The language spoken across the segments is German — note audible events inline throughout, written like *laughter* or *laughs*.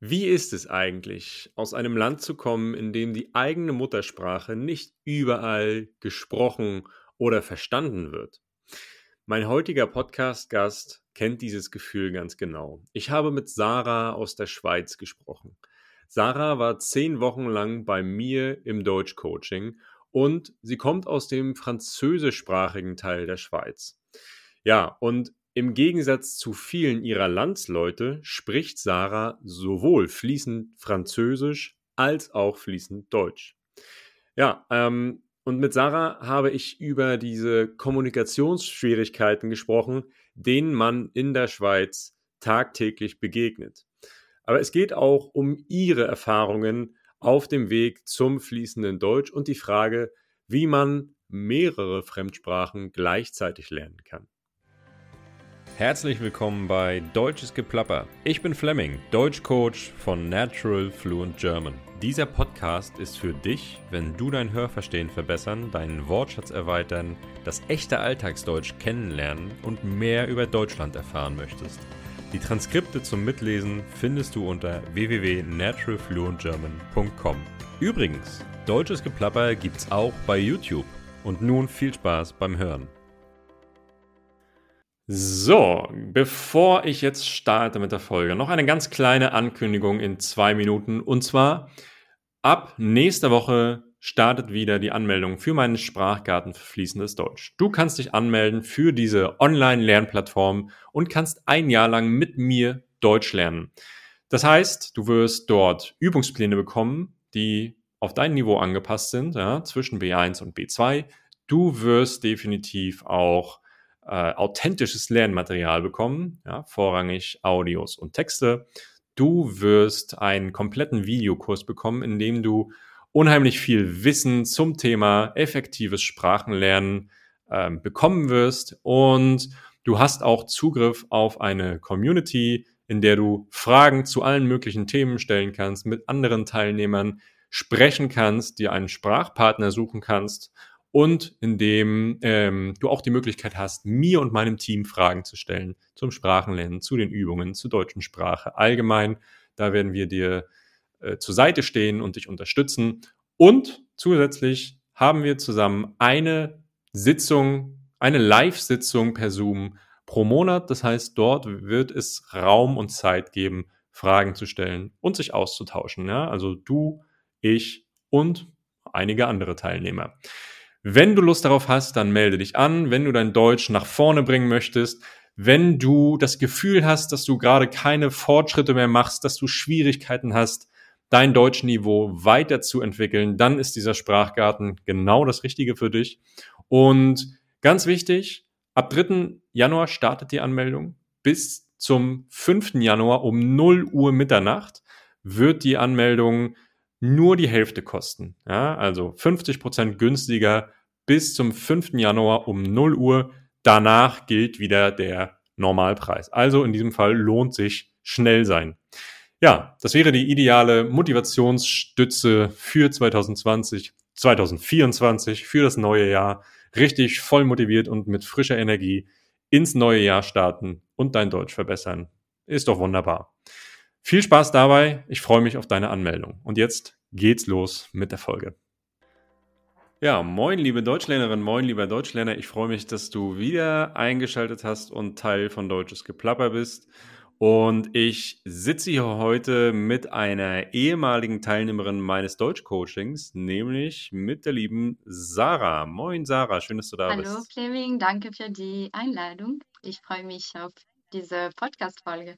Wie ist es eigentlich, aus einem Land zu kommen, in dem die eigene Muttersprache nicht überall gesprochen oder verstanden wird? Mein heutiger Podcast-Gast kennt dieses Gefühl ganz genau. Ich habe mit Sarah aus der Schweiz gesprochen. Sarah war zehn Wochen lang bei mir im Deutschcoaching und sie kommt aus dem französischsprachigen Teil der Schweiz. Ja, und im Gegensatz zu vielen ihrer Landsleute spricht Sarah sowohl fließend Französisch als auch fließend Deutsch. Ja, ähm, und mit Sarah habe ich über diese Kommunikationsschwierigkeiten gesprochen, denen man in der Schweiz tagtäglich begegnet. Aber es geht auch um ihre Erfahrungen auf dem Weg zum fließenden Deutsch und die Frage, wie man mehrere Fremdsprachen gleichzeitig lernen kann. Herzlich willkommen bei Deutsches Geplapper. Ich bin Fleming, Deutschcoach von Natural Fluent German. Dieser Podcast ist für dich, wenn du dein Hörverstehen verbessern, deinen Wortschatz erweitern, das echte Alltagsdeutsch kennenlernen und mehr über Deutschland erfahren möchtest. Die Transkripte zum Mitlesen findest du unter www.naturalfluentgerman.com. Übrigens, Deutsches Geplapper gibt's auch bei YouTube. Und nun viel Spaß beim Hören. So, bevor ich jetzt starte mit der Folge, noch eine ganz kleine Ankündigung in zwei Minuten. Und zwar, ab nächster Woche startet wieder die Anmeldung für meinen Sprachgarten für fließendes Deutsch. Du kannst dich anmelden für diese Online-Lernplattform und kannst ein Jahr lang mit mir Deutsch lernen. Das heißt, du wirst dort Übungspläne bekommen, die auf dein Niveau angepasst sind, ja, zwischen B1 und B2. Du wirst definitiv auch äh, authentisches Lernmaterial bekommen, ja, vorrangig Audios und Texte. Du wirst einen kompletten Videokurs bekommen, in dem du unheimlich viel Wissen zum Thema effektives Sprachenlernen äh, bekommen wirst und du hast auch Zugriff auf eine Community, in der du Fragen zu allen möglichen Themen stellen kannst, mit anderen Teilnehmern sprechen kannst, dir einen Sprachpartner suchen kannst und in dem ähm, du auch die Möglichkeit hast, mir und meinem Team Fragen zu stellen zum Sprachenlernen, zu den Übungen, zur deutschen Sprache allgemein. Da werden wir dir äh, zur Seite stehen und dich unterstützen. Und zusätzlich haben wir zusammen eine Sitzung, eine Live-Sitzung per Zoom pro Monat. Das heißt, dort wird es Raum und Zeit geben, Fragen zu stellen und sich auszutauschen. Ja? Also du, ich und einige andere Teilnehmer. Wenn du Lust darauf hast, dann melde dich an. Wenn du dein Deutsch nach vorne bringen möchtest, wenn du das Gefühl hast, dass du gerade keine Fortschritte mehr machst, dass du Schwierigkeiten hast, dein Deutschniveau weiterzuentwickeln, dann ist dieser Sprachgarten genau das Richtige für dich. Und ganz wichtig, ab 3. Januar startet die Anmeldung. Bis zum 5. Januar um 0 Uhr Mitternacht wird die Anmeldung nur die Hälfte kosten. Ja, also 50 Prozent günstiger bis zum 5. Januar um 0 Uhr. Danach gilt wieder der Normalpreis. Also in diesem Fall lohnt sich schnell sein. Ja, das wäre die ideale Motivationsstütze für 2020, 2024, für das neue Jahr. Richtig voll motiviert und mit frischer Energie ins neue Jahr starten und dein Deutsch verbessern. Ist doch wunderbar. Viel Spaß dabei. Ich freue mich auf deine Anmeldung. Und jetzt geht's los mit der Folge. Ja, moin, liebe Deutschlernerin, moin, lieber Deutschlerner. Ich freue mich, dass du wieder eingeschaltet hast und Teil von Deutsches Geplapper bist. Und ich sitze hier heute mit einer ehemaligen Teilnehmerin meines Deutschcoachings, nämlich mit der lieben Sarah. Moin, Sarah, schön, dass du da Hallo, bist. Hallo, Fleming, danke für die Einladung. Ich freue mich auf diese Podcast-Folge.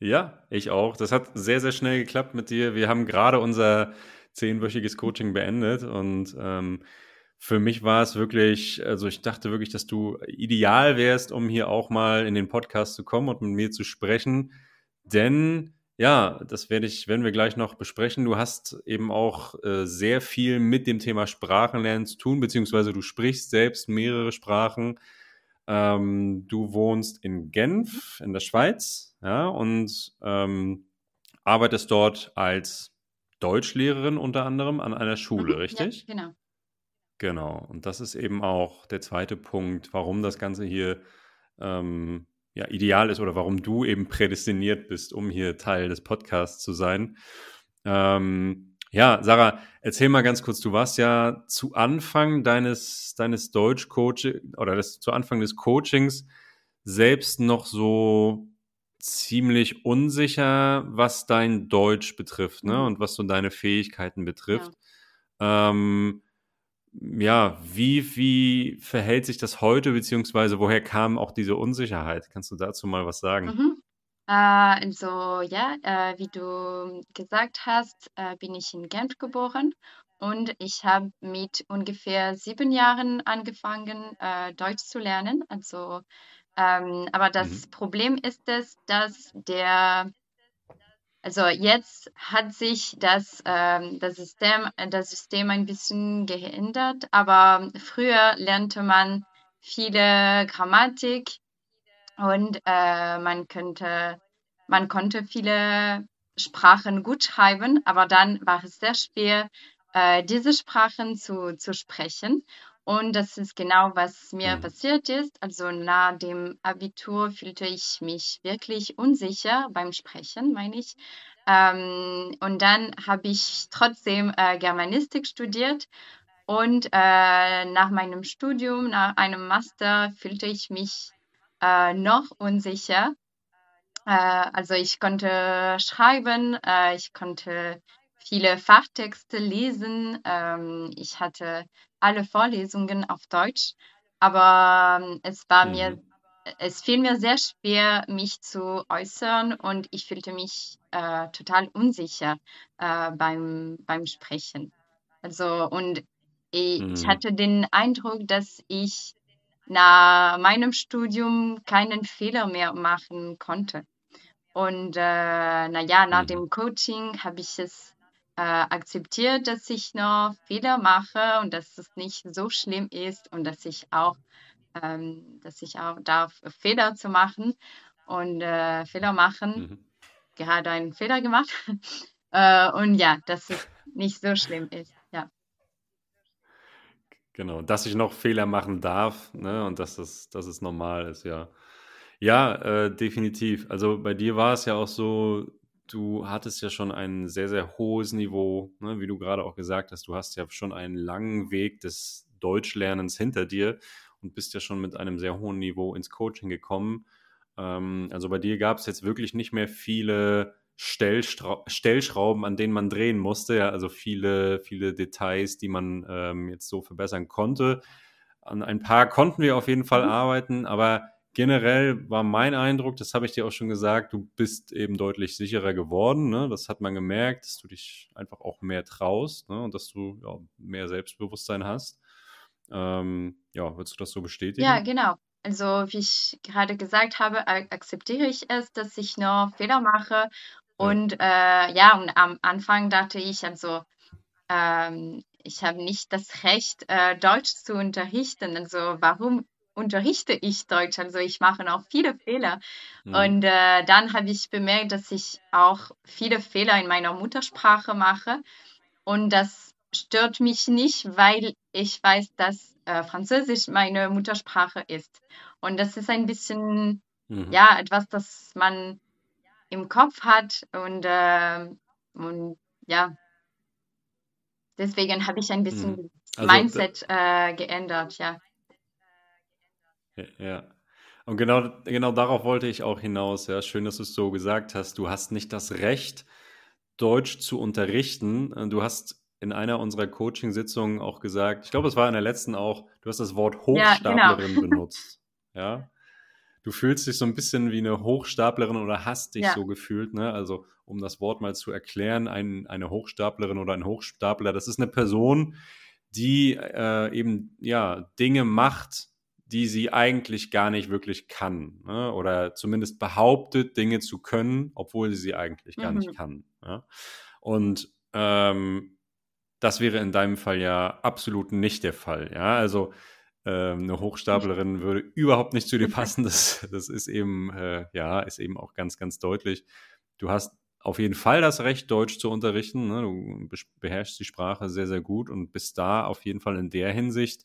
Ja, ich auch. Das hat sehr, sehr schnell geklappt mit dir. Wir haben gerade unser zehnwöchiges Coaching beendet und ähm, für mich war es wirklich, also ich dachte wirklich, dass du ideal wärst, um hier auch mal in den Podcast zu kommen und mit mir zu sprechen. Denn ja, das werde ich, werden wir gleich noch besprechen. Du hast eben auch äh, sehr viel mit dem Thema Sprachenlernen zu tun, beziehungsweise du sprichst selbst mehrere Sprachen. Ähm, du wohnst in Genf in der Schweiz, ja, und ähm, arbeitest dort als Deutschlehrerin unter anderem an einer Schule, Mhm, richtig? ja, genau. Genau. Und das ist eben auch der zweite Punkt, warum das Ganze hier ähm, ja, ideal ist oder warum du eben prädestiniert bist, um hier Teil des Podcasts zu sein. Ähm, ja, Sarah, erzähl mal ganz kurz, du warst ja zu Anfang deines, deines Deutsch-Coaching oder des, zu Anfang des Coachings selbst noch so ziemlich unsicher, was dein Deutsch betrifft, ne? Mhm. Und was so deine Fähigkeiten betrifft. Ja. Ähm, ja, wie, wie verhält sich das heute, beziehungsweise woher kam auch diese Unsicherheit? Kannst du dazu mal was sagen? Mhm. Äh, also ja, äh, wie du gesagt hast, äh, bin ich in Genf geboren und ich habe mit ungefähr sieben Jahren angefangen, Deutsch zu lernen. Also, ähm, aber das Mhm. Problem ist es, dass der also jetzt hat sich das, ähm, das System, das System ein bisschen geändert, aber früher lernte man viele Grammatik und äh, man könnte, man konnte viele Sprachen gut schreiben, aber dann war es sehr schwer, äh, diese Sprachen zu, zu sprechen. Und das ist genau, was mir mhm. passiert ist. Also nach dem Abitur fühlte ich mich wirklich unsicher beim Sprechen, meine ich. Ähm, und dann habe ich trotzdem äh, Germanistik studiert. Und äh, nach meinem Studium, nach einem Master, fühlte ich mich äh, noch unsicher. Äh, also ich konnte schreiben, äh, ich konnte viele Fachtexte lesen. Ähm, ich hatte alle Vorlesungen auf Deutsch, aber ähm, es war mhm. mir, es fiel mir sehr schwer, mich zu äußern und ich fühlte mich äh, total unsicher äh, beim, beim Sprechen. Also und ich, mhm. ich hatte den Eindruck, dass ich nach meinem Studium keinen Fehler mehr machen konnte. Und äh, naja, nach mhm. dem Coaching habe ich es äh, akzeptiert, dass ich noch Fehler mache und dass es nicht so schlimm ist und dass ich auch, ähm, dass ich auch darf, Fehler zu machen und äh, Fehler machen. Mhm. Gerade einen Fehler gemacht. *laughs* äh, und ja, dass es nicht so schlimm ist. Genau, dass ich noch Fehler machen darf ne, und dass es, dass es normal ist, ja. Ja, äh, definitiv. Also bei dir war es ja auch so, du hattest ja schon ein sehr, sehr hohes Niveau, ne? wie du gerade auch gesagt hast. Du hast ja schon einen langen Weg des Deutschlernens hinter dir und bist ja schon mit einem sehr hohen Niveau ins Coaching gekommen. Ähm, also bei dir gab es jetzt wirklich nicht mehr viele Stellschrauben, an denen man drehen musste. Ja? Also viele, viele Details, die man ähm, jetzt so verbessern konnte. An ein paar konnten wir auf jeden Fall mhm. arbeiten, aber generell war mein Eindruck, das habe ich dir auch schon gesagt, du bist eben deutlich sicherer geworden. Ne? Das hat man gemerkt, dass du dich einfach auch mehr traust ne? und dass du ja, mehr Selbstbewusstsein hast. Ähm, ja, würdest du das so bestätigen? Ja, genau. Also, wie ich gerade gesagt habe, akzeptiere ich es, dass ich noch Fehler mache. Und ja, äh, ja und am Anfang dachte ich, also, ähm, ich habe nicht das Recht, äh, Deutsch zu unterrichten. Also, warum unterrichte ich Deutsch. Also ich mache noch viele Fehler. Mhm. Und äh, dann habe ich bemerkt, dass ich auch viele Fehler in meiner Muttersprache mache. Und das stört mich nicht, weil ich weiß, dass äh, Französisch meine Muttersprache ist. Und das ist ein bisschen, mhm. ja, etwas, das man im Kopf hat. Und, äh, und ja, deswegen habe ich ein bisschen mhm. also, Mindset äh, geändert, ja. Ja. Und genau, genau darauf wollte ich auch hinaus. Ja, schön, dass du es so gesagt hast. Du hast nicht das Recht, Deutsch zu unterrichten. Du hast in einer unserer Coaching-Sitzungen auch gesagt, ich glaube, es war in der letzten auch, du hast das Wort Hochstaplerin ja, genau. *laughs* benutzt. Ja. Du fühlst dich so ein bisschen wie eine Hochstaplerin oder hast dich ja. so gefühlt, ne? Also, um das Wort mal zu erklären, ein, eine Hochstaplerin oder ein Hochstapler, das ist eine Person, die äh, eben ja Dinge macht, die sie eigentlich gar nicht wirklich kann. Ne? Oder zumindest behauptet, Dinge zu können, obwohl sie sie eigentlich gar mhm. nicht kann. Ja? Und ähm, das wäre in deinem Fall ja absolut nicht der Fall. Ja, also ähm, eine Hochstaplerin würde überhaupt nicht zu dir *laughs* passen. Das, das ist eben, äh, ja, ist eben auch ganz, ganz deutlich. Du hast auf jeden Fall das Recht, Deutsch zu unterrichten. Ne? Du beherrschst die Sprache sehr, sehr gut und bist da auf jeden Fall in der Hinsicht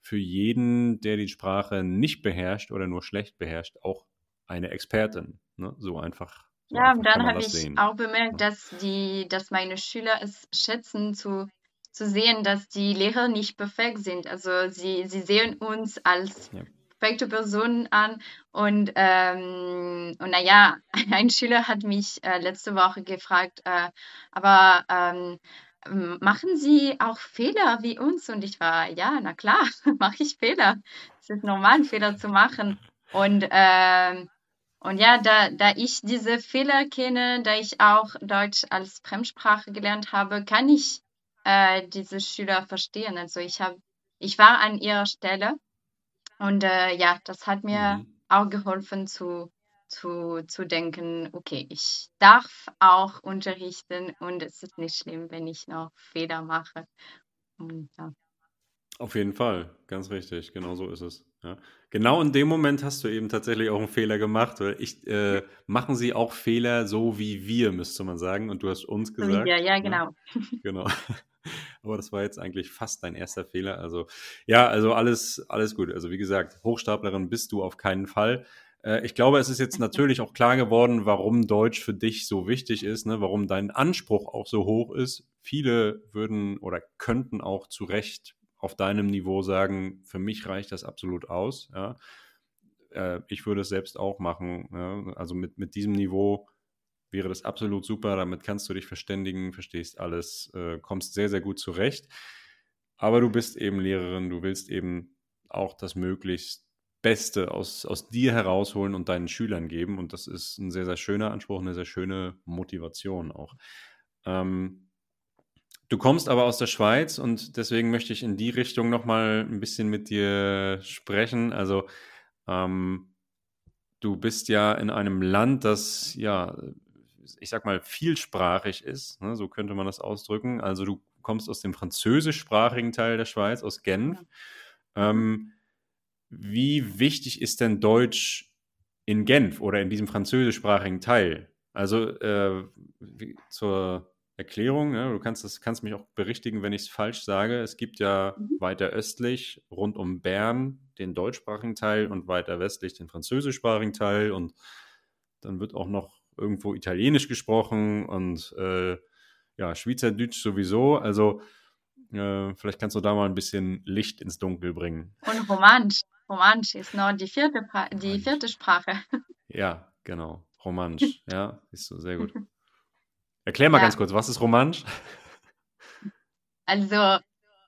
für jeden, der die Sprache nicht beherrscht oder nur schlecht beherrscht, auch eine Expertin. Ne? So einfach. So Ja, und dann habe ich sehen. auch bemerkt, dass die, dass meine Schüler es schätzen zu, zu sehen, dass die Lehrer nicht perfekt sind. Also sie, sie sehen uns als Ja. perfekte Personen an. Und, ähm, und naja, *laughs* ein Schüler hat mich äh, letzte Woche gefragt, äh, aber ähm, machen Sie auch Fehler wie uns? Und ich war, ja, na klar, *laughs* mache ich Fehler. Es ist normal, Fehler zu machen. Und ähm, und ja, da, da ich diese Fehler kenne, da ich auch Deutsch als Fremdsprache gelernt habe, kann ich äh, diese Schüler verstehen. Also ich habe, ich war an ihrer Stelle und äh, ja, das hat mir Mhm. auch geholfen zu, zu, zu denken, okay, ich darf auch unterrichten und es ist nicht schlimm, wenn ich noch Fehler mache. Und, ja. Auf jeden Fall, ganz richtig, genau so ist es. Ja. Genau in dem Moment hast du eben tatsächlich auch einen Fehler gemacht, weil ich äh, machen sie auch Fehler so wie wir, müsste man sagen. Und du hast uns gesagt, ja, ne? genau. Genau. *laughs* Aber das war jetzt eigentlich fast dein erster Fehler. Also ja, also alles, alles gut. Also wie gesagt, Hochstaplerin bist du auf keinen Fall. Äh, ich glaube, es ist jetzt natürlich auch klar geworden, warum Deutsch für dich so wichtig ist, ne? warum dein Anspruch auch so hoch ist. Viele würden oder könnten auch zu Recht auf deinem Niveau sagen, für mich reicht das absolut aus. Ja? Äh, ich würde es selbst auch machen. Ja? Also mit, mit diesem Niveau wäre das absolut super. Damit kannst du dich verständigen, verstehst alles, äh, kommst sehr, sehr gut zurecht. Aber du bist eben Lehrerin, du willst eben auch das möglichst Beste aus, aus dir herausholen und deinen Schülern geben. Und das ist ein sehr, sehr schöner Anspruch, eine sehr schöne Motivation auch. Ähm, du kommst aber aus der Schweiz und deswegen möchte ich in die Richtung nochmal ein bisschen mit dir sprechen. Also ähm, du bist ja in einem Land, das ja, ich sag mal, vielsprachig ist, ne? so könnte man das ausdrücken. Also du kommst aus dem französischsprachigen Teil der Schweiz, aus Genf. Ja. Mhm. Ähm, wie wichtig ist denn Deutsch in Genf oder in diesem französischsprachigen Teil? Also äh, wie, zur Erklärung, ne? du kannst, das, kannst mich auch berichtigen, wenn ich es falsch sage. Es gibt ja Mhm. weiter östlich, rund um Bern, den deutschsprachigen Teil und weiter westlich den französischsprachigen Teil. Und dann wird auch noch irgendwo Italienisch gesprochen und äh, ja, Schweizerdeutsch sowieso. Also äh, vielleicht kannst du da mal ein bisschen Licht ins Dunkel bringen. Und Romansch. Romansch ist noch die vierte, die Romansch. vierte Sprache. *laughs* Ja, genau. Romansch. *laughs* Ja, ist so sehr gut. *laughs* Erklär mal Ja, ganz kurz, was ist Romansch? also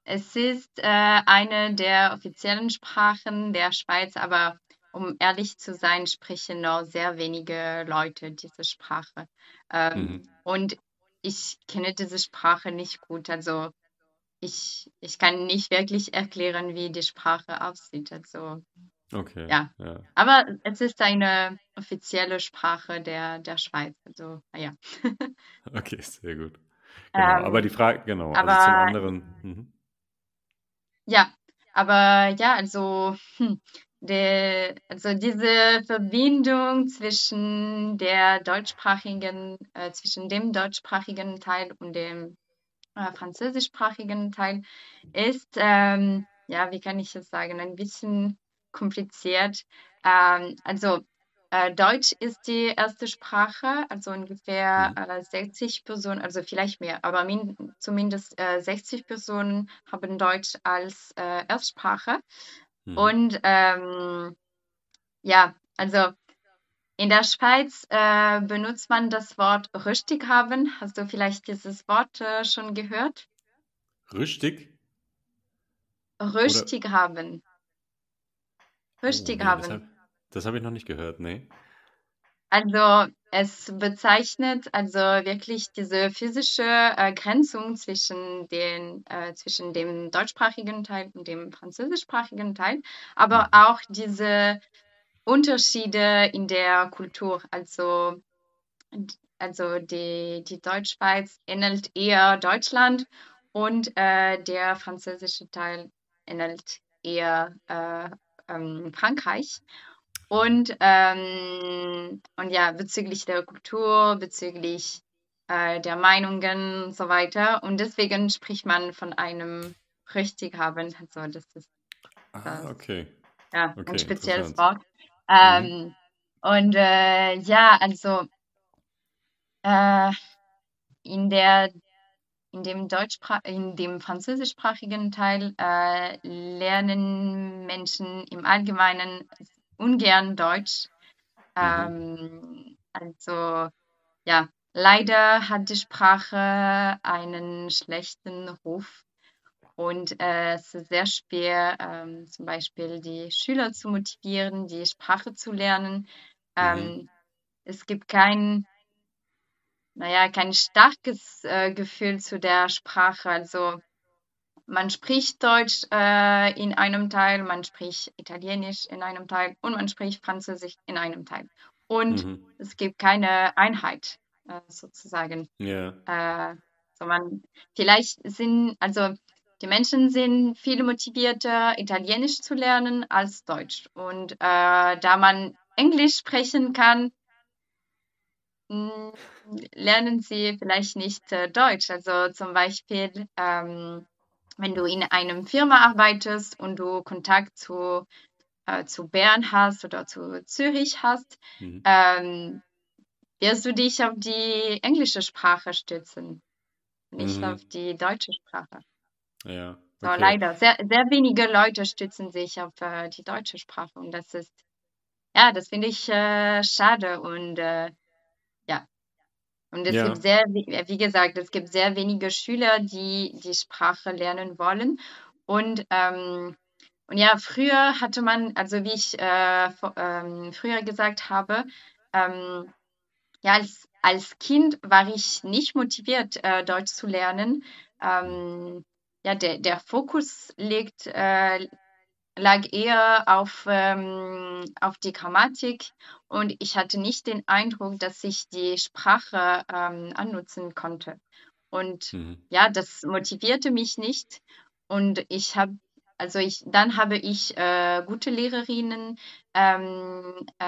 es ist äh, eine der offiziellen Sprachen der Schweiz, aber um ehrlich zu sein, sprechen nur sehr wenige Leute diese Sprache. Ähm, Mhm. und ich kenne diese Sprache nicht gut. Also ich, ich kann nicht wirklich erklären, wie die Sprache aussieht. Also Okay, ja. ja. Aber es ist eine offizielle Sprache der, der Schweiz. Also, ja. *laughs* Okay, sehr gut. Genau, aber die Ähm, Frage, genau, also zum aber anderen. Mhm. ja, aber ja, also, hm, der, also diese Verbindung zwischen der deutschsprachigen, äh, zwischen dem deutschsprachigen Teil und dem äh, französischsprachigen Teil ist, ähm, ja, wie kann ich es sagen, ein bisschen kompliziert. Ähm, also äh, Deutsch ist die erste Sprache, also ungefähr äh, 60 Personen, also vielleicht mehr, aber min zumindest äh, 60 Personen haben Deutsch als äh, Erstsprache. Mhm. Und ähm, ja, also in der Schweiz äh, benutzt man das Wort rüstig haben. Hast du vielleicht dieses Wort äh, schon gehört? Rüstig? Oder? Rüstig haben. Oh, Rüstig nee, das haben. habe das hab ich noch nicht gehört, nee. Also es bezeichnet also wirklich diese physische äh, Grenzung zwischen den, äh, zwischen dem deutschsprachigen Teil und dem französischsprachigen Teil, aber Mhm. auch diese Unterschiede in der Kultur. Also, also die, die Deutschschweiz ähnelt eher Deutschland und äh, der französische Teil ähnelt eher äh, ähm, Frankreich. Ah, Und, ähm, und ja, bezüglich der Kultur, bezüglich äh, der Meinungen und so weiter. Und deswegen spricht man von einem richtig haben. Also das ist ah, das, okay. ja, ein Okay, spezielles interessant. Wort. Mhm. Ähm, Und äh, ja, also äh, in der in dem Deutschsprach in dem französischsprachigen Teil äh, lernen Menschen im Allgemeinen ungern Deutsch. Mhm. Ähm, also ja, leider hat die Sprache einen schlechten Ruf und äh, es ist sehr schwer, ähm, zum Beispiel die Schüler zu motivieren, die Sprache zu lernen. Mhm. Ähm, es gibt kein, naja, kein starkes äh, Gefühl zu der Sprache. Also man spricht Deutsch äh, in einem Teil, man spricht Italienisch in einem Teil und man spricht Französisch in einem Teil. Und Mhm. es gibt keine Einheit äh, sozusagen. Ja. Äh, so man, vielleicht sind, also die Menschen sind viel motivierter, Italienisch zu lernen als Deutsch. Und äh, da man Englisch sprechen kann, mh, lernen sie vielleicht nicht äh, Deutsch. Also zum Beispiel, ähm, wenn du in einem Firma arbeitest und du Kontakt zu, äh, zu Bern hast oder zu Zürich hast, Mhm. ähm, wirst du dich auf die englische Sprache stützen, nicht Mhm. auf die deutsche Sprache. Ja. So, Okay. leider. Sehr, sehr wenige Leute stützen sich auf äh, die deutsche Sprache und das ist, ja, das finde ich äh, schade und äh. Und es Ja. gibt sehr, wie gesagt, es gibt sehr wenige Schüler, die die Sprache lernen wollen. Und, ähm, und ja, früher hatte man, also wie ich äh, vor, ähm, früher gesagt habe, ähm, ja, als, als Kind war ich nicht motiviert, äh, Deutsch zu lernen. Ähm, ja, der, der Fokus liegt, äh, lag eher auf, ähm, auf die Grammatik und ich hatte nicht den Eindruck, dass ich die Sprache ähm, annutzen konnte. Und Mhm. ja, das motivierte mich nicht. Und ich habe, also ich, dann habe ich äh, gute Lehrerinnen ähm, äh,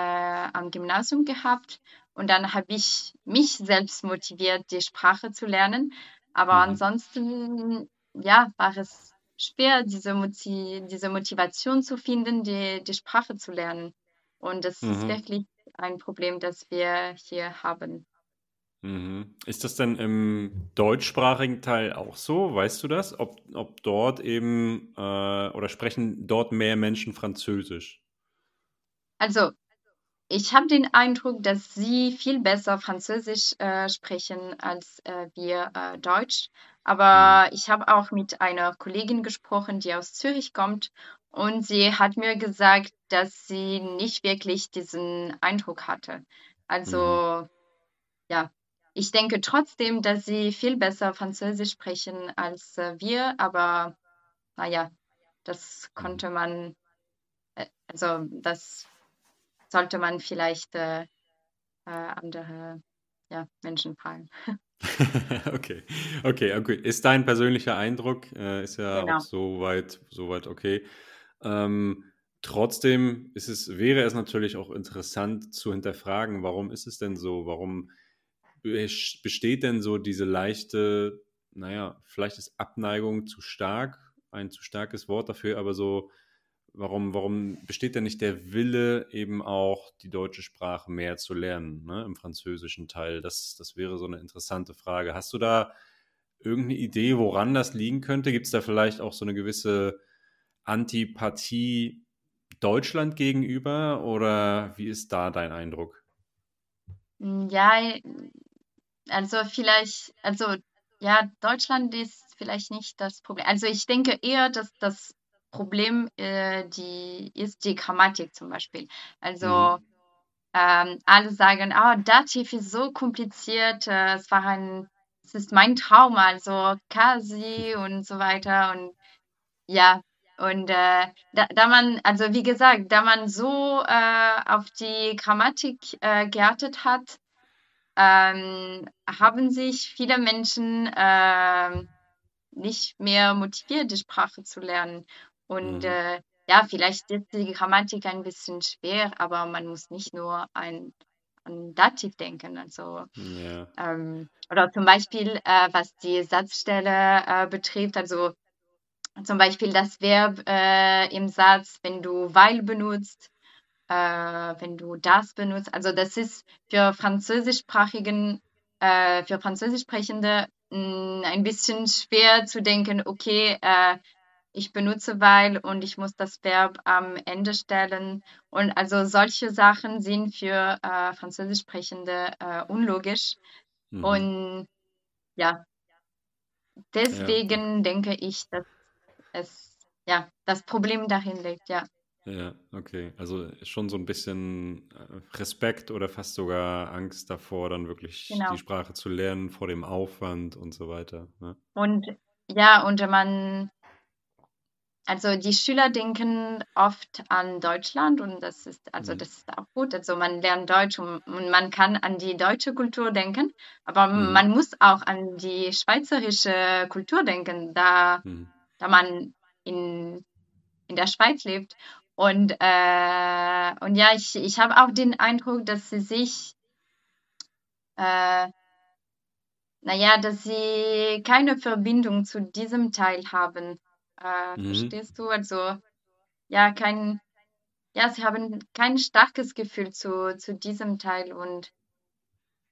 am Gymnasium gehabt und dann habe ich mich selbst motiviert, die Sprache zu lernen. Aber Mhm. ansonsten, ja, war es schwer, diese, Moti diese Motivation zu finden, die, die Sprache zu lernen. Und das ist Mhm. wirklich ein Problem, das wir hier haben. Mhm. Ist das denn im deutschsprachigen Teil auch so? Weißt du das? Ob, ob dort eben äh, oder sprechen dort mehr Menschen Französisch? Also, ich habe den Eindruck, dass sie viel besser Französisch äh, sprechen als äh, wir äh, Deutsch. Mhm. Aber ich habe auch mit einer Kollegin gesprochen, die aus Zürich kommt. Und sie hat mir gesagt, dass sie nicht wirklich diesen Eindruck hatte. Mhm. Also, ja, ich denke trotzdem, dass sie viel besser Französisch sprechen als äh, wir. Aber naja, das Mhm. konnte man, äh, also das sollte man vielleicht äh, äh, andere ja, Menschen fragen. *laughs* *laughs* Okay, okay, okay. Ist dein persönlicher Eindruck, äh, ist ja Genau. auch soweit, soweit okay. Ähm, trotzdem ist es, wäre es natürlich auch interessant zu hinterfragen, warum ist es denn so? Warum bes- besteht denn so diese leichte, naja, vielleicht ist Abneigung zu stark, ein zu starkes Wort dafür, aber so, warum, warum besteht denn nicht der Wille, eben auch die deutsche Sprache mehr zu lernen, ne, im französischen Teil? Das, das wäre so eine interessante Frage. Hast du da irgendeine Idee, woran das liegen könnte? Gibt es da vielleicht auch so eine gewisse Antipathie Deutschland gegenüber oder wie ist da dein Eindruck? Mm, Ja, also vielleicht, also ja, Deutschland ist vielleicht nicht das Problem. Also ich denke eher, dass das Problem äh, die ist die Grammatik zum Beispiel. Also Mhm. ähm, alle sagen, ah, Dativ ist so kompliziert, äh, es war ein, es ist mein Traum, also Kasi und so weiter und ja, und äh, da, da man, also wie gesagt, da man so äh, auf die Grammatik äh, geachtet hat, ähm, haben sich viele Menschen ähm, nicht mehr motiviert, die Sprache zu lernen. Und Mhm. äh, ja, vielleicht ist die Grammatik ein bisschen schwer, aber man muss nicht nur ein, an Dativ denken. Also, Ja. ähm, oder zum Beispiel, äh, was die Satzstelle äh, betrifft, also zum Beispiel das Verb äh, im Satz, wenn du weil benutzt, äh, wenn du das benutzt. Also das ist für französischsprachigen, äh, für französisch sprechende mh, ein bisschen schwer zu denken, okay, äh, ich benutze weil und ich muss das Verb am Ende stellen. Und also solche Sachen sind für äh, französisch sprechende äh, unlogisch. Mhm. Und ja, deswegen denke ich, dass es ja das Problem dahin liegt, ja. Ja, okay. Also schon so ein bisschen äh, Respekt oder fast sogar Angst davor, dann wirklich Genau. die Sprache zu lernen, vor dem Aufwand und so weiter. Ne? Und ja, und man, also die Schüler denken oft an Deutschland und das ist, also Mhm. das ist auch gut. Also man lernt Deutsch und, und man kann an die deutsche Kultur denken, aber Mhm. man muss auch an die schweizerische Kultur denken, da, Mhm. da man in, in der Schweiz lebt. Und, äh, und ja, ich, ich habe auch den Eindruck, dass sie sich, äh, naja, dass sie keine Verbindung zu diesem Teil haben. Äh, Mhm. verstehst du? Also, ja, kein, ja, sie haben kein starkes Gefühl zu, zu diesem Teil und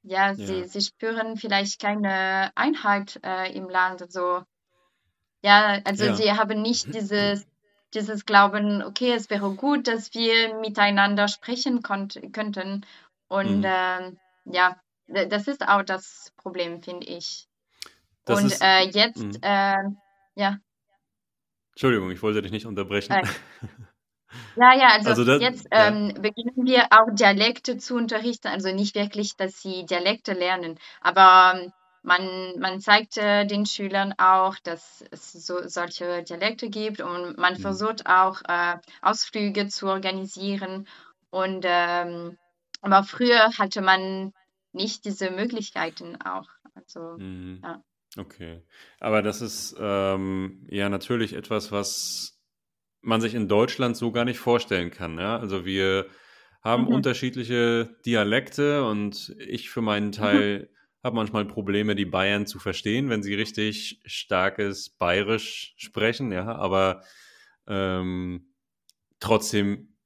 ja, sie, Ja. sie spüren vielleicht keine Einheit äh, im Land. Also, ja, also Ja. sie haben nicht dieses, dieses Glauben, okay, es wäre gut, dass wir miteinander sprechen könnten. Und Mhm. ähm, ja, das ist auch das Problem, finde ich. Das Und ist, äh, jetzt, Mhm. äh, ja, Entschuldigung, ich wollte dich nicht unterbrechen. äh, *laughs* ja, ja, also Also das, jetzt ja. ähm, beginnen wir auch Dialekte zu unterrichten. Also nicht wirklich, dass sie Dialekte lernen, aber ähm, man, man zeigt äh, den Schülern auch, dass es so, solche Dialekte gibt und man Mhm. versucht auch äh, Ausflüge zu organisieren. Und ähm, aber früher hatte man nicht diese Möglichkeiten auch. Also Mhm. ja. Okay. Aber das ist ähm, ja natürlich etwas, was man sich in Deutschland so gar nicht vorstellen kann. Ja? Also wir haben Mhm. unterschiedliche Dialekte und ich für meinen Mhm. Teil habe manchmal Probleme, die Bayern zu verstehen, wenn sie richtig starkes Bayerisch sprechen, ja, aber ähm, trotzdem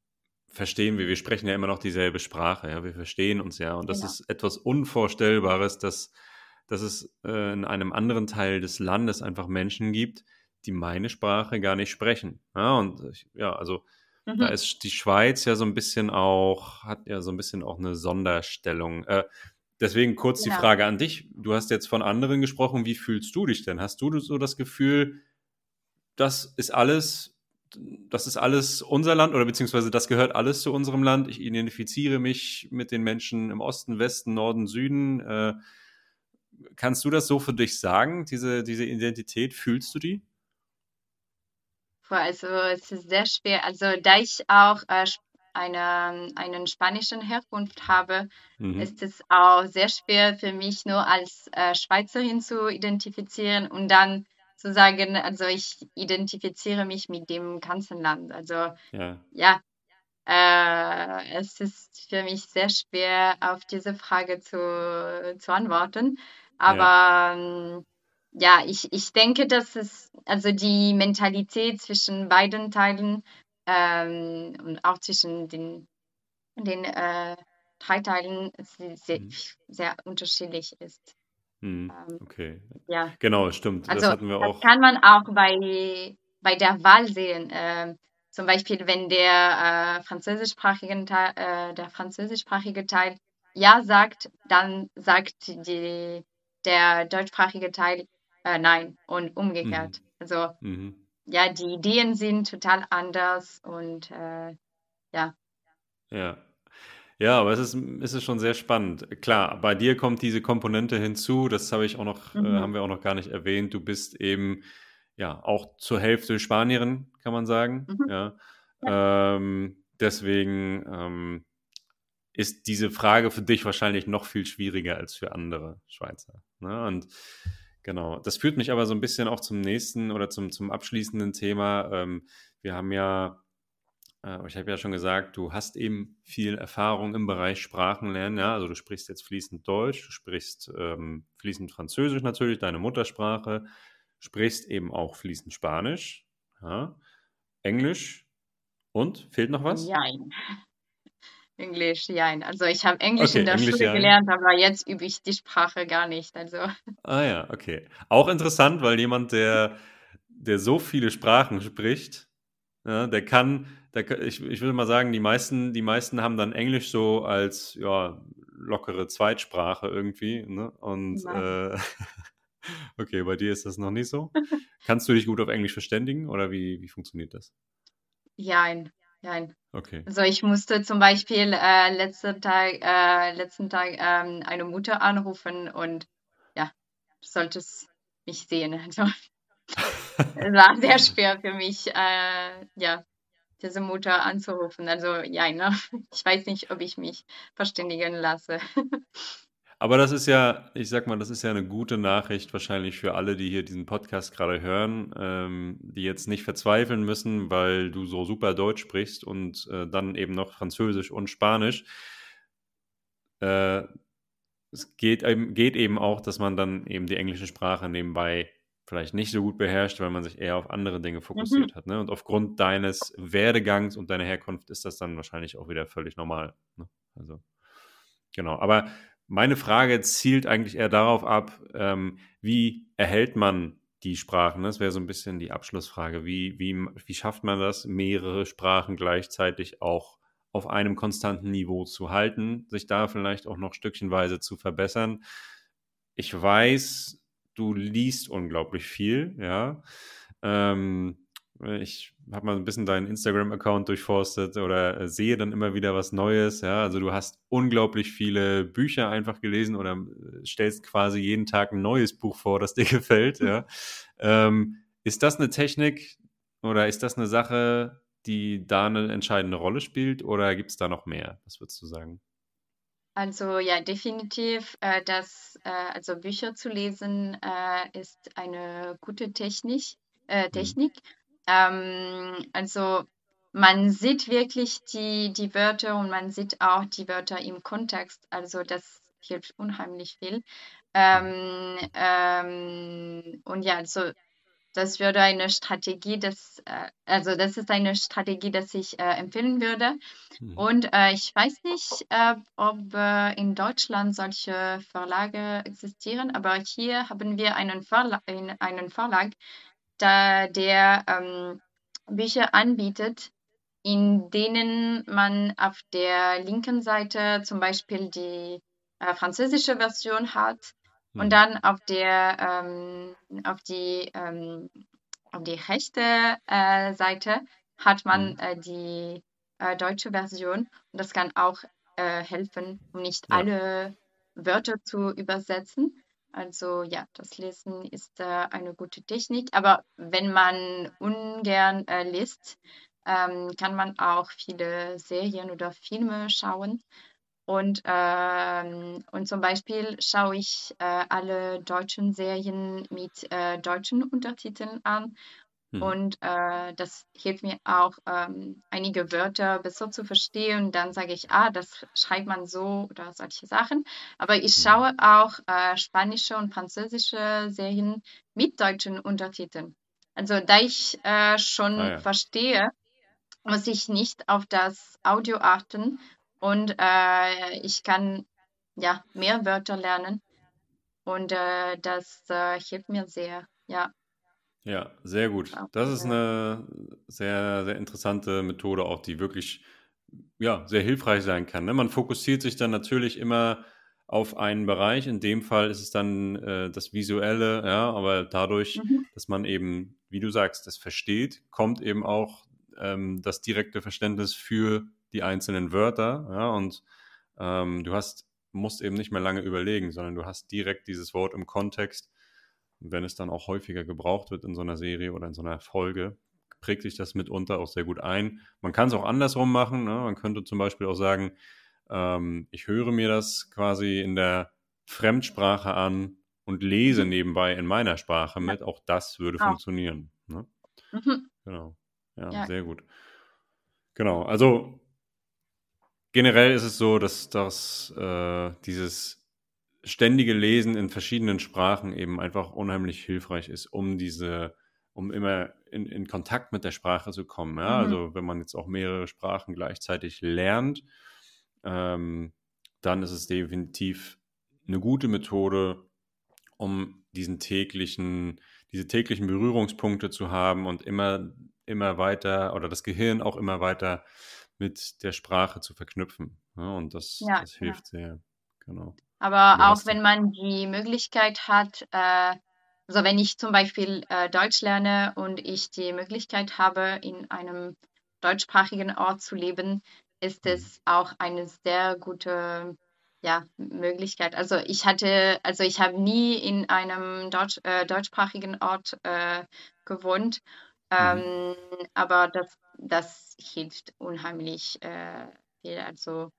verstehen wir, wir sprechen ja immer noch dieselbe Sprache, ja, wir verstehen uns ja und das Genau. ist etwas Unvorstellbares, dass, dass es äh, in einem anderen Teil des Landes einfach Menschen gibt, die meine Sprache gar nicht sprechen. Ja, und ich, ja, also da Mhm. ist die Schweiz ja so ein bisschen auch, hat ja so ein bisschen auch eine Sonderstellung. Äh, deswegen kurz die Genau. Frage an dich. Du hast jetzt von anderen gesprochen. Wie fühlst du dich denn? Hast du so das Gefühl, das ist alles, das ist alles unser Land oder beziehungsweise das gehört alles zu unserem Land? Ich identifiziere mich mit den Menschen im Osten, Westen, Norden, Süden. Äh, kannst du das so für dich sagen? Diese, diese Identität, fühlst du die? Also es ist sehr schwer. Also da ich auch äh, eine, einen spanischen Herkunft habe, Mhm. ist es auch sehr schwer für mich nur als äh, Schweizerin zu identifizieren und dann zu sagen, also ich identifiziere mich mit dem ganzen Land. Also Ja. ja, äh, es ist für mich sehr schwer, auf diese Frage zu, zu antworten. Ja. Aber ähm, ja, ich, ich denke, dass es, also die Mentalität zwischen beiden Teilen ähm, und auch zwischen den, den äh, drei Teilen sehr, sehr, Mhm. sehr unterschiedlich ist. Mhm. Ähm, Okay. ja, Genau, stimmt. Das also hatten wir das auch. kann man auch bei, bei der Wahl sehen. Ähm, zum Beispiel, wenn der äh, französischsprachige Teil, äh, der französischsprachige Teil ja sagt, dann sagt die, der deutschsprachige Teil äh, nein und Mhm. umgekehrt. Also Mhm. ja, die Ideen sind total anders und äh, ja. Ja. Ja, aber es ist, es ist schon sehr spannend. Klar, bei dir kommt diese Komponente hinzu, das habe ich auch noch, äh, Mhm. haben wir auch noch gar nicht erwähnt. Du bist eben ja auch zur Hälfte Spanierin, kann man sagen. Mhm. Ja. Ja. Ähm, deswegen ähm, ist diese Frage für dich wahrscheinlich noch viel schwieriger als für andere Schweizer. Ne? Und genau, das führt mich aber so ein bisschen auch zum nächsten oder zum, zum abschließenden Thema. Ähm, wir haben ja äh, ich habe ja schon gesagt, du hast eben viel Erfahrung im Bereich Sprachenlernen. Ja? Also du sprichst jetzt fließend Deutsch, du sprichst ähm, fließend Französisch natürlich, deine Muttersprache, sprichst eben auch fließend Spanisch, ja? Englisch und fehlt noch was? Nein. Englisch, ja. Also ich habe Englisch Okay, in der Englisch, Schule ja. gelernt, aber jetzt übe ich die Sprache gar nicht. Also Ah ja, okay. Auch interessant, weil jemand, der, der so viele Sprachen spricht, ja, der kann, der, ich, ich würde mal sagen, die meisten, die meisten haben dann Englisch so als ja, lockere Zweitsprache irgendwie. Ne? Und Nein. äh, *laughs* okay, bei dir ist das noch nicht so. Kannst du dich gut auf Englisch verständigen oder wie, wie funktioniert das? jein, jein. Okay. Also ich musste zum Beispiel äh, letzten Tag, äh, letzten Tag ähm, eine Mutter anrufen und ja, du solltest mich sehen. Also *laughs* es war sehr schwer für mich, äh, ja, diese Mutter anzurufen. Also ja, ne? Ich weiß nicht, ob ich mich verständigen lasse. Aber das ist ja, ich sag mal, das ist ja eine gute Nachricht wahrscheinlich für alle, die hier diesen Podcast gerade hören, ähm, die jetzt nicht verzweifeln müssen, weil du so super Deutsch sprichst und äh, dann eben noch Französisch und Spanisch. Äh, es geht eben, geht eben auch, dass man dann eben die englische Sprache nebenbei vielleicht nicht so gut beherrscht, weil man sich eher auf andere Dinge Mhm. fokussiert hat. Ne? Und aufgrund deines Werdegangs und deiner Herkunft ist das dann wahrscheinlich auch wieder völlig normal. Ne? Also, genau. Aber meine Frage zielt eigentlich eher darauf ab, ähm, wie erhält man die Sprachen? Das wäre so ein bisschen die Abschlussfrage. Wie, wie, wie schafft man das, mehrere Sprachen gleichzeitig auch auf einem konstanten Niveau zu halten, sich da vielleicht auch noch stückchenweise zu verbessern? Ich weiß, du liest unglaublich viel, ja. Ähm, ich habe mal ein bisschen deinen Instagram-Account durchforstet oder äh, sehe dann immer wieder was Neues. Ja, also du hast unglaublich viele Bücher einfach gelesen oder äh, stellst quasi jeden Tag ein neues Buch vor, das dir *laughs* gefällt. Ja, ähm, ist das eine Technik oder ist das eine Sache, die da eine entscheidende Rolle spielt oder gibt es da noch mehr? Was würdest du sagen? Also ja, definitiv, äh, das, äh, also Bücher zu lesen, äh, ist eine gute Technik. Äh, Hm. Ähm, also man sieht wirklich die, die Wörter und man sieht auch die Wörter im Kontext. Also das hilft unheimlich viel. Hm. Ähm, ähm, und ja, also das würde eine Strategie, das, äh, also das ist eine Strategie, das ich äh, empfehlen würde. Hm. Und äh, ich weiß nicht, äh, ob äh, in Deutschland solche Verlage existieren, aber hier haben wir einen, Verla in- einen Verlag, da, der ähm, Bücher anbietet, in denen man auf der linken Seite zum Beispiel die äh, französische Version hat und Hm. dann auf der ähm, auf die ähm, auf die rechte äh, Seite hat man Hm. äh, die äh, deutsche Version und das kann auch äh, helfen, um nicht Ja. alle Wörter zu übersetzen. Also ja, das Lesen ist äh, eine gute Technik, aber wenn man ungern äh, liest, ähm, kann man auch viele Serien oder Filme schauen. Und, ähm, und zum Beispiel schaue ich äh, alle deutschen Serien mit äh, deutschen Untertiteln an. Mhm. Und äh, das hilft mir auch, ähm, einige Wörter besser zu verstehen. Und dann sage ich, ah, das schreibt man so oder solche Sachen. Aber ich Mhm. schaue auch äh, spanische und französische Serien mit deutschen Untertiteln. Also da ich äh, schon Ah ja. verstehe, muss ich nicht auf das Audio achten und äh, ich kann ja mehr Wörter lernen und äh, das äh, hilft mir sehr. Ja, Ja, sehr gut. Das ist eine sehr, sehr interessante Methode, auch die wirklich ja, sehr hilfreich sein kann. Ne? Man fokussiert sich dann natürlich immer auf einen Bereich. In dem Fall ist es dann äh, das Visuelle, ja, aber dadurch, Mhm. dass man eben, wie du sagst, das versteht, kommt eben auch ähm, das direkte Verständnis für die einzelnen Wörter, ja, und ähm, du hast, musst eben nicht mehr lange überlegen, sondern du hast direkt dieses Wort im Kontext. Und wenn es dann auch häufiger gebraucht wird in so einer Serie oder in so einer Folge, prägt sich das mitunter auch sehr gut ein. Man kann es auch andersrum machen. Ne? Man könnte zum Beispiel auch sagen, ähm, ich höre mir das quasi in der Fremdsprache an und lese nebenbei in meiner Sprache mit. Auch das würde Auch. funktionieren. Ne? Mhm. Genau. Ja, Ja. sehr gut. Genau. Also generell ist es so, dass, dass äh, dieses ständige Lesen in verschiedenen Sprachen eben einfach unheimlich hilfreich ist, um diese, um immer in, in Kontakt mit der Sprache zu kommen. Ja? Mhm. Also wenn man jetzt auch mehrere Sprachen gleichzeitig lernt, ähm, dann ist es definitiv eine gute Methode, um diesen täglichen, diese täglichen Berührungspunkte zu haben und immer, immer weiter oder das Gehirn auch immer weiter mit der Sprache zu verknüpfen. Ja, und das, Ja, das genau. hilft sehr. Genau. Aber Du auch wenn man die Möglichkeit hat, äh, also wenn ich zum Beispiel äh, Deutsch lerne und ich die Möglichkeit habe, in einem deutschsprachigen Ort zu leben, ist Mhm. es auch eine sehr gute, ja, Möglichkeit. Also ich hatte, also ich habe nie in einem Deutsch, äh, deutschsprachigen Ort äh, gewohnt, Mhm. ähm, aber das, das hilft unheimlich äh, viel. Also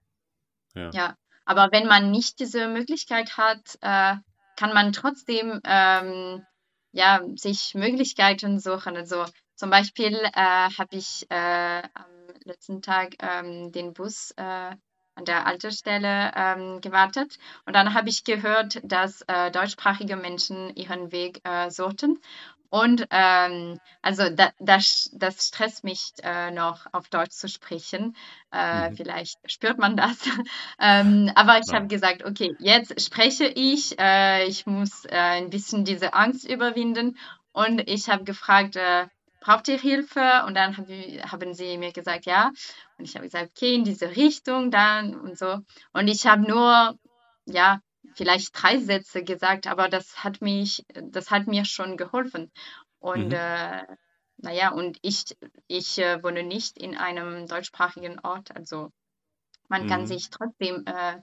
Ja. ja, aber wenn man nicht diese Möglichkeit hat, äh, kann man trotzdem ähm, ja, sich Möglichkeiten suchen. Also zum Beispiel äh, habe ich äh, am letzten Tag ähm, den Bus äh, an der Haltestelle ähm, gewartet und dann habe ich gehört, dass äh, deutschsprachige Menschen ihren Weg äh, suchten. Und ähm, also da, das, das stresst mich äh, noch auf Deutsch zu sprechen. Äh, Mhm. vielleicht spürt man das. *laughs* Ähm, aber ich habe Ja. gesagt, okay, jetzt spreche ich. Äh, ich muss äh, ein bisschen diese Angst überwinden. Und ich habe gefragt, äh, braucht ihr Hilfe? Und dann hab, ich- haben sie mir gesagt, ja. Und ich habe gesagt, okay, in diese Richtung dann und so. Und ich habe nur, ja, vielleicht drei Sätze gesagt, aber das hat mich, das hat mir schon geholfen. Und Mhm. äh, naja, und ich, ich äh, wohne nicht in einem deutschsprachigen Ort, also man kann Mhm. sich trotzdem äh,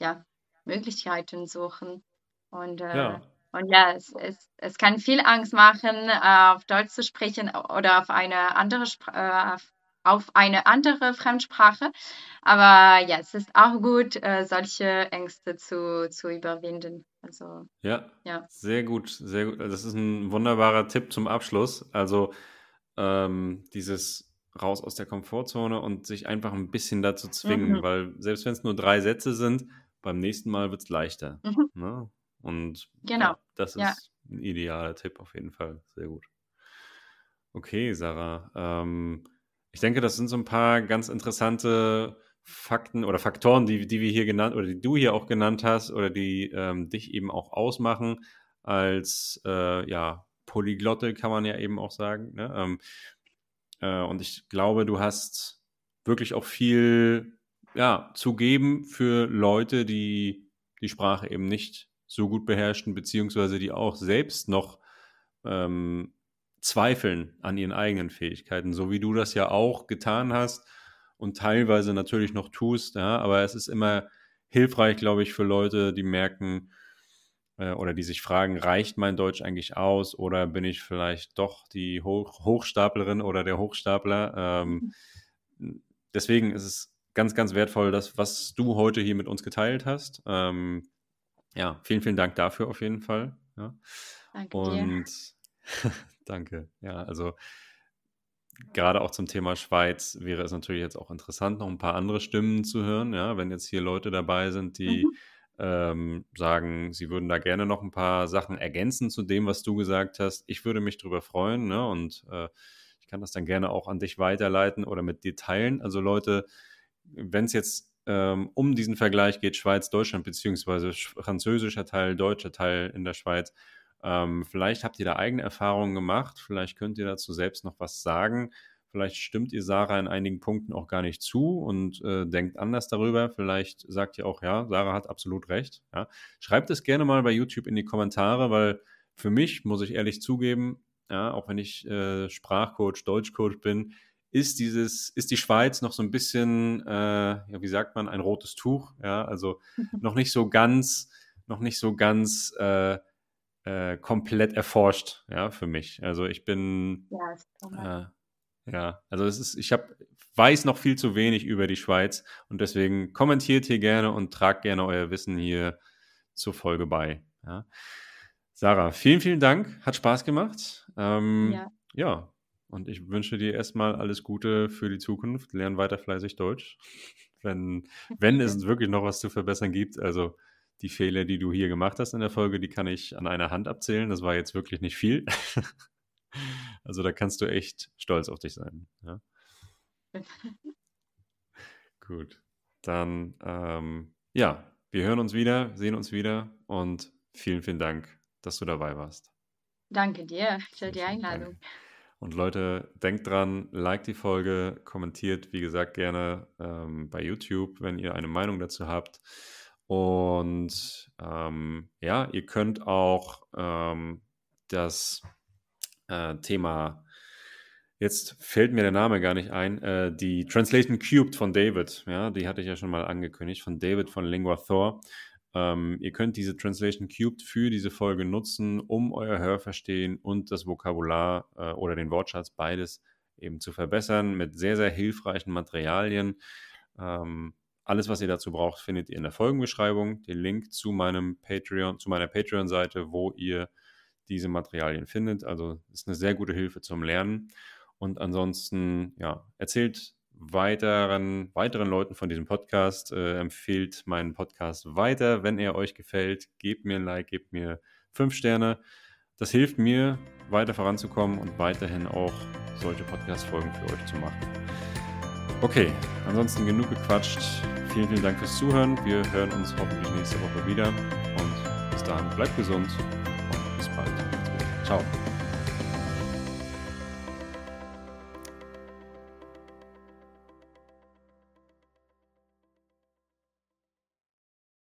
ja, Möglichkeiten suchen. Und, äh, Ja. und ja, es, es, es kann viel Angst machen, äh, auf Deutsch zu sprechen oder auf eine andere Spra- äh, auf, auf eine andere Fremdsprache. Aber ja, es ist auch gut, äh, solche Ängste zu, zu überwinden. Also Ja, ja. sehr gut, sehr gut. Das ist ein wunderbarer Tipp zum Abschluss. Also ähm, dieses raus aus der Komfortzone und sich einfach ein bisschen dazu zwingen, Mhm. weil selbst wenn es nur drei Sätze sind, beim nächsten Mal wird es leichter. Mhm. Ne? Und Genau. ja, das Ja. ist ein idealer Tipp auf jeden Fall. Sehr gut. Okay, Sarah. Ähm, ich denke, das sind so ein paar ganz interessante Fakten oder Faktoren, die, die wir hier genannt oder die du hier auch genannt hast oder die ähm, dich eben auch ausmachen als äh, ja, Polyglotte, kann man ja eben auch sagen. Ne? Ähm, äh, und ich glaube, du hast wirklich auch viel ja, zu geben für Leute, die die Sprache eben nicht so gut beherrschen, beziehungsweise die auch selbst noch ähm, zweifeln an ihren eigenen Fähigkeiten, so wie du das ja auch getan hast und teilweise natürlich noch tust. Ja, aber es ist immer hilfreich, glaube ich, für Leute, die merken äh, oder die sich fragen, reicht mein Deutsch eigentlich aus oder bin ich vielleicht doch die Hoch Hochstaplerin oder der Hochstapler? Ähm, deswegen ist es ganz, ganz wertvoll, das, was du heute hier mit uns geteilt hast. Ähm, ja, vielen, vielen Dank dafür auf jeden Fall. Ja. Danke dir. *laughs* Danke. Ja, also gerade auch zum Thema Schweiz wäre es natürlich jetzt auch interessant, noch ein paar andere Stimmen zu hören. Ja, wenn jetzt hier Leute dabei sind, die Mhm. ähm, sagen, sie würden da gerne noch ein paar Sachen ergänzen zu dem, was du gesagt hast. Ich würde mich darüber freuen ne? und äh, ich kann das dann gerne auch an dich weiterleiten oder mit dir teilen. Also Leute, wenn es jetzt ähm, um diesen Vergleich geht, Schweiz-Deutschland, beziehungsweise französischer Teil, deutscher Teil in der Schweiz, ähm, vielleicht habt ihr da eigene Erfahrungen gemacht, vielleicht könnt ihr dazu selbst noch was sagen. Vielleicht stimmt ihr Sarah in einigen Punkten auch gar nicht zu und äh, denkt anders darüber. Vielleicht sagt ihr auch, ja, Sarah hat absolut recht. Ja. Schreibt es gerne mal bei YouTube in die Kommentare, weil für mich, muss ich ehrlich zugeben, ja, auch wenn ich äh, Sprachcoach, Deutschcoach bin, ist dieses, ist die Schweiz noch so ein bisschen, äh, ja, wie sagt man, ein rotes Tuch, ja, also *laughs* noch nicht so ganz, noch nicht so ganz äh, äh, komplett erforscht, ja, für mich. Also ich bin, Ja, äh, ja, also es ist, ich habe, weiß noch viel zu wenig über die Schweiz und deswegen kommentiert hier gerne und tragt gerne euer Wissen hier zur Folge bei. Ja. Sarah, vielen, vielen Dank, hat Spaß gemacht. Ähm, Ja. ja, und ich wünsche dir erstmal alles Gute für die Zukunft. Lern weiter fleißig Deutsch. *laughs* Wenn, wenn es wirklich noch was zu verbessern gibt, also die Fehler, die du hier gemacht hast in der Folge, die kann ich an einer Hand abzählen. Das war jetzt wirklich nicht viel. *laughs* Also da kannst du echt stolz auf dich sein. Ja? *laughs* Gut. dann ähm, ja, wir hören uns wieder, sehen uns wieder und vielen, vielen Dank, dass du dabei warst. Danke dir für die Einladung. Danke. Und Leute, denkt dran, like die Folge, kommentiert, wie gesagt, gerne ähm, bei YouTube, wenn ihr eine Meinung dazu habt. Und ähm, ja, ihr könnt auch ähm, das äh, Thema, jetzt fällt mir der Name gar nicht ein, äh, die Translation Cubed von David, ja, die hatte ich ja schon mal angekündigt, von David von Lingua Thor. Ähm, ihr könnt diese Translation Cubed für diese Folge nutzen, um euer Hörverstehen und das Vokabular äh, oder den Wortschatz beides eben zu verbessern mit sehr, sehr hilfreichen Materialien. Ähm, alles, was ihr dazu braucht, findet ihr in der Folgenbeschreibung. Den Link zu meinem Patreon, zu meiner Patreon-Seite, wo ihr diese Materialien findet. Also ist eine sehr gute Hilfe zum Lernen. Und ansonsten, ja, erzählt weiteren, weiteren Leuten von diesem Podcast. Äh, empfehlt meinen Podcast weiter, wenn er euch gefällt. Gebt mir ein Like, gebt mir fünf Sterne. Das hilft mir, weiter voranzukommen und weiterhin auch solche Podcast-Folgen für euch zu machen. Okay, ansonsten genug gequatscht. Vielen, vielen Dank fürs Zuhören. Wir hören uns hoffentlich nächste Woche wieder. Und bis dahin bleibt gesund und bis bald. Ciao.